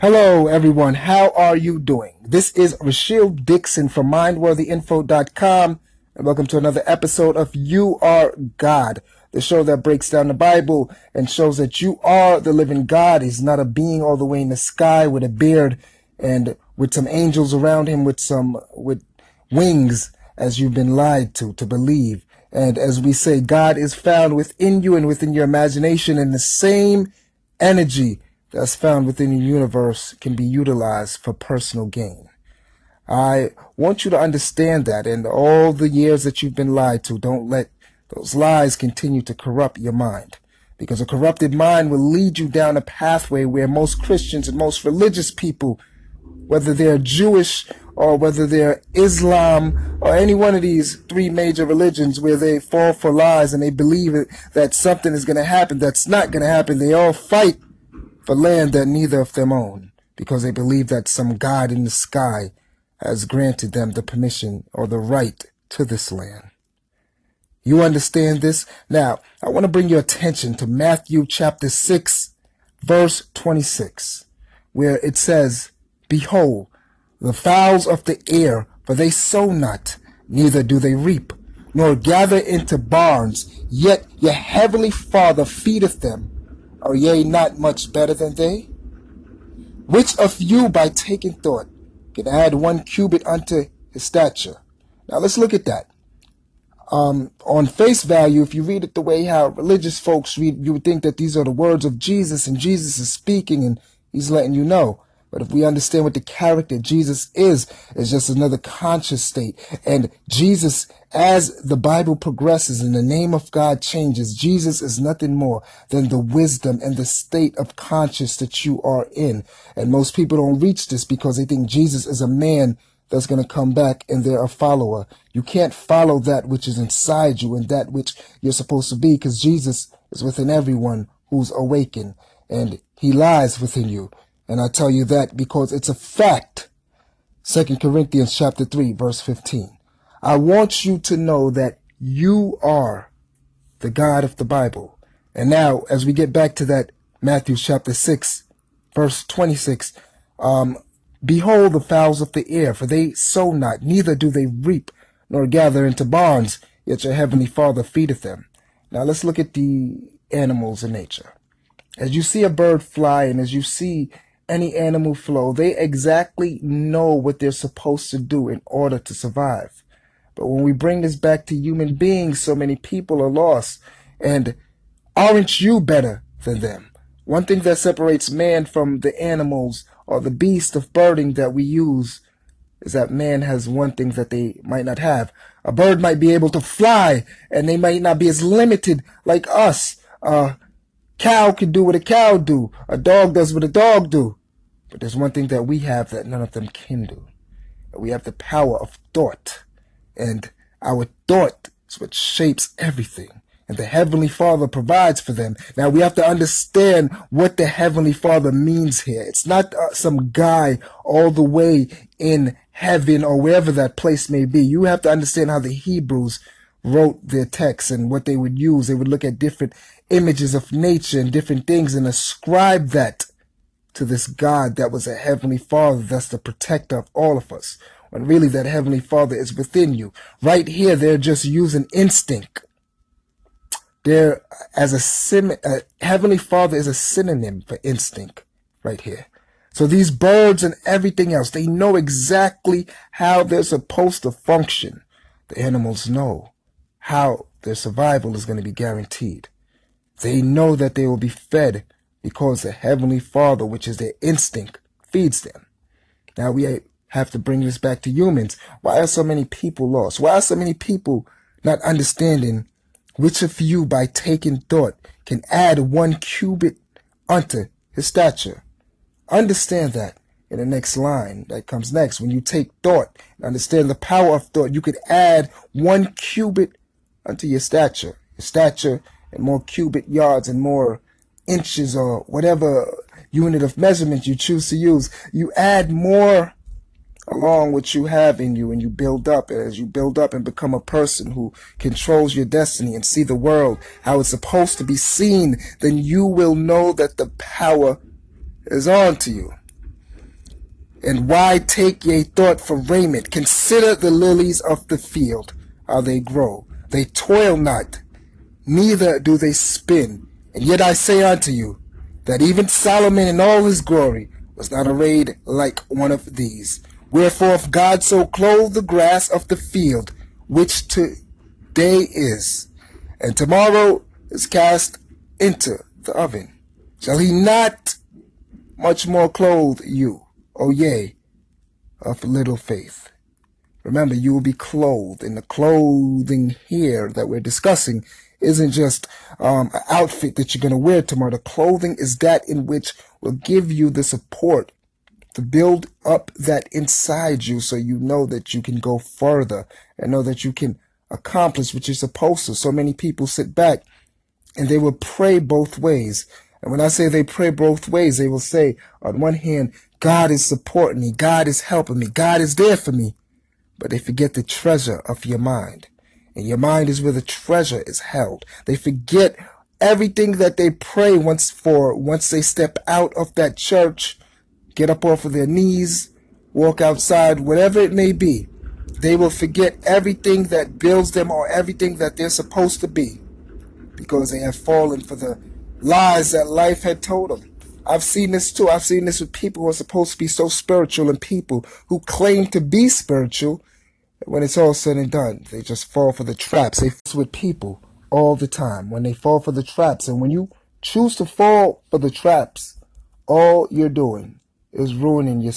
Hello, everyone. How are you doing? This is Rachel Dixon from MindworthyInfo.com, and welcome to another episode of You Are God, the show that breaks down the Bible and shows that you are the living God. He's not a being all the way in the sky with a beard and with some angels around him with some with wings, as you've been lied to to believe. And as we say, God is found within you and within your imagination in the same energy that's found within the universe can be utilized for personal gain. I want you to understand that in all the years that you've been lied to, don't let those lies continue to corrupt your mind. Because a corrupted mind will lead you down a pathway where most Christians and most religious people, whether they're Jewish or whether they're Islam or any one of these three major religions where they fall for lies and they believe that something is going to happen that's not going to happen, they all fight for land that neither of them own, because they believe that some God in the sky has granted them the permission or the right to this land. You understand this? Now, I want to bring your attention to Matthew chapter 6, verse 26, where it says, Behold, the fowls of the air, for they sow not, neither do they reap, nor gather into barns, yet your heavenly Father feedeth them. Are ye not much better than they? Which of you by taking thought can add one cubit unto his stature? Now let's look at that. Um, on face value, if you read it the way how religious folks read, you would think that these are the words of Jesus and Jesus is speaking and he's letting you know. But if we understand what the character Jesus is, it's just another conscious state. And Jesus, as the Bible progresses and the name of God changes, Jesus is nothing more than the wisdom and the state of conscious that you are in. And most people don't reach this because they think Jesus is a man that's going to come back and they're a follower. You can't follow that which is inside you and that which you're supposed to be because Jesus is within everyone who's awakened and he lies within you. And I tell you that because it's a fact. 2 Corinthians chapter 3 verse 15. I want you to know that you are the God of the Bible. And now, as we get back to that Matthew chapter 6 verse 26, um, behold the fowls of the air, for they sow not, neither do they reap, nor gather into barns, yet your heavenly Father feedeth them. Now let's look at the animals in nature. As you see a bird fly and as you see any animal flow. They exactly know what they're supposed to do in order to survive. But when we bring this back to human beings, so many people are lost. And aren't you better than them? One thing that separates man from the animals or the beast of birding that we use is that man has one thing that they might not have. A bird might be able to fly and they might not be as limited like us. Uh, cow can do what a cow do. A dog does what a dog do. But there's one thing that we have that none of them can do. We have the power of thought. And our thought is what shapes everything. And the Heavenly Father provides for them. Now we have to understand what the Heavenly Father means here. It's not uh, some guy all the way in heaven or wherever that place may be. You have to understand how the Hebrews wrote their texts and what they would use. They would look at different images of nature and different things and ascribe that to this God that was a heavenly father that's the protector of all of us. When really that heavenly father is within you. Right here, they're just using instinct. They're as a a heavenly father is a synonym for instinct right here. So these birds and everything else, they know exactly how they're supposed to function. The animals know how their survival is going to be guaranteed. They know that they will be fed because the Heavenly Father, which is their instinct, feeds them. Now we have to bring this back to humans. Why are so many people lost? Why are so many people not understanding which of you by taking thought can add one cubit unto his stature? Understand that in the next line that comes next. When you take thought and understand the power of thought, you could add one cubit unto your stature. Your stature and more cubit yards and more inches or whatever unit of measurement you choose to use, you add more along what you have in you and you build up as you build up and become a person who controls your destiny and see the world how it's supposed to be seen, then you will know that the power is on to you. And why take ye thought for raiment? Consider the lilies of the field, how they grow. They toil not, neither do they spin. And yet I say unto you, that even Solomon in all his glory was not arrayed like one of these. Wherefore, if God so clothe the grass of the field, which today is, and tomorrow is cast into the oven, shall he not much more clothe you, O ye of little faith? Remember, you will be clothed, and the clothing here that we're discussing isn't just um, an outfit that you're going to wear tomorrow. The clothing is that in which will give you the support to build up that inside you so you know that you can go further and know that you can accomplish what you're supposed to. So many people sit back and they will pray both ways. And when I say they pray both ways, they will say, on one hand, God is supporting me, God is helping me, God is there for me. But they forget the treasure of your mind. And your mind is where the treasure is held. They forget everything that they pray once for once they step out of that church, get up off of their knees, walk outside, whatever it may be. They will forget everything that builds them or everything that they're supposed to be because they have fallen for the lies that life had told them. I've seen this too. I've seen this with people who are supposed to be so spiritual and people who claim to be spiritual. When it's all said and done, they just fall for the traps. They fall with people all the time when they fall for the traps. And when you choose to fall for the traps, all you're doing is ruining your